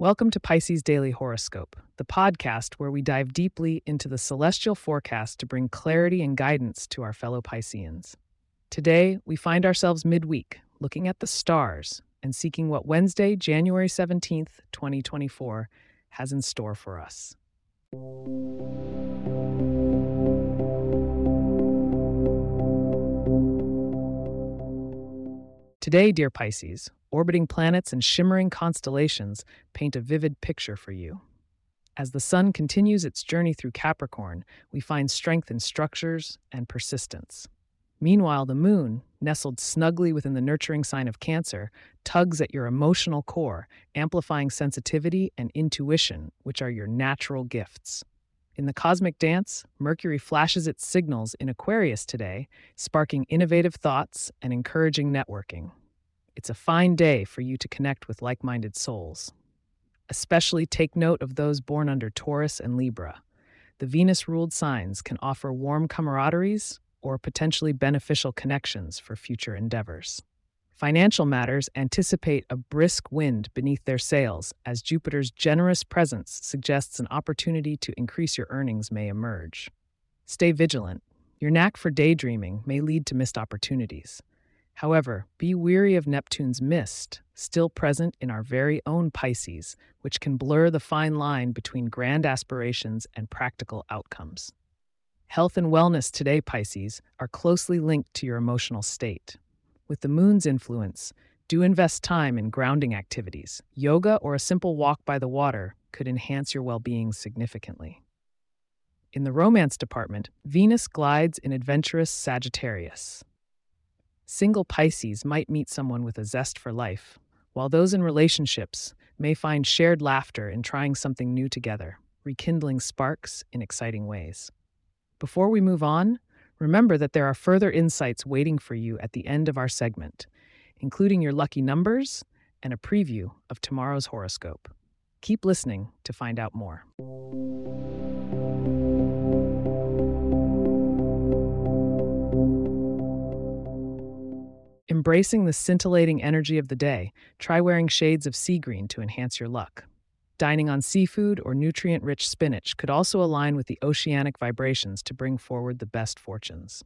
Welcome to Pisces Daily Horoscope, the podcast where we dive deeply into the celestial forecast to bring clarity and guidance to our fellow Pisceans. Today, we find ourselves midweek, looking at the stars and seeking what Wednesday, January 17th, 2024, has in store for us. Today, dear Pisces, orbiting planets and shimmering constellations paint a vivid picture for you. As the sun continues its journey through Capricorn, we find strength in structures and persistence. Meanwhile, the moon, nestled snugly within the nurturing sign of Cancer, tugs at your emotional core, amplifying sensitivity and intuition, which are your natural gifts. In the cosmic dance, Mercury flashes its signals in Aquarius today, sparking innovative thoughts and encouraging networking. It's a fine day for you to connect with like minded souls. Especially take note of those born under Taurus and Libra. The Venus ruled signs can offer warm camaraderies or potentially beneficial connections for future endeavors. Financial matters anticipate a brisk wind beneath their sails as Jupiter's generous presence suggests an opportunity to increase your earnings may emerge. Stay vigilant. Your knack for daydreaming may lead to missed opportunities. However, be weary of Neptune's mist, still present in our very own Pisces, which can blur the fine line between grand aspirations and practical outcomes. Health and wellness today, Pisces, are closely linked to your emotional state. With the moon's influence, do invest time in grounding activities. Yoga or a simple walk by the water could enhance your well being significantly. In the romance department, Venus glides in adventurous Sagittarius, Single Pisces might meet someone with a zest for life, while those in relationships may find shared laughter in trying something new together, rekindling sparks in exciting ways. Before we move on, remember that there are further insights waiting for you at the end of our segment, including your lucky numbers and a preview of tomorrow's horoscope. Keep listening to find out more. Embracing the scintillating energy of the day, try wearing shades of sea green to enhance your luck. Dining on seafood or nutrient rich spinach could also align with the oceanic vibrations to bring forward the best fortunes.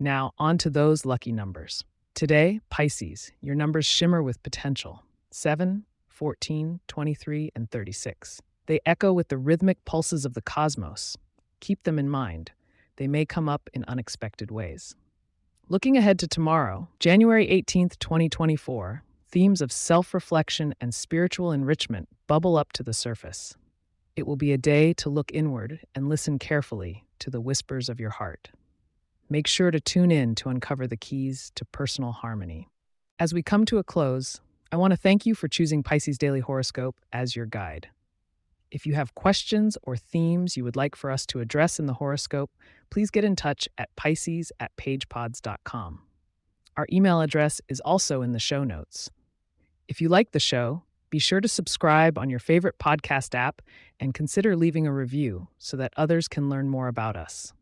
Now, on to those lucky numbers. Today, Pisces, your numbers shimmer with potential 7, 14, 23, and 36. They echo with the rhythmic pulses of the cosmos. Keep them in mind, they may come up in unexpected ways. Looking ahead to tomorrow, January 18th, 2024, themes of self reflection and spiritual enrichment bubble up to the surface. It will be a day to look inward and listen carefully to the whispers of your heart. Make sure to tune in to uncover the keys to personal harmony. As we come to a close, I want to thank you for choosing Pisces Daily Horoscope as your guide. If you have questions or themes you would like for us to address in the horoscope, please get in touch at pisces at pagepods.com. Our email address is also in the show notes. If you like the show, be sure to subscribe on your favorite podcast app and consider leaving a review so that others can learn more about us.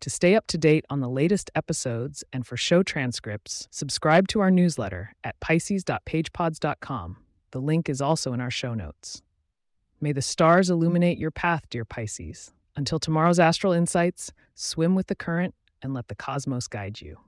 To stay up to date on the latest episodes and for show transcripts, subscribe to our newsletter at pisces.pagepods.com. The link is also in our show notes. May the stars illuminate your path, dear Pisces. Until tomorrow's astral insights, swim with the current and let the cosmos guide you.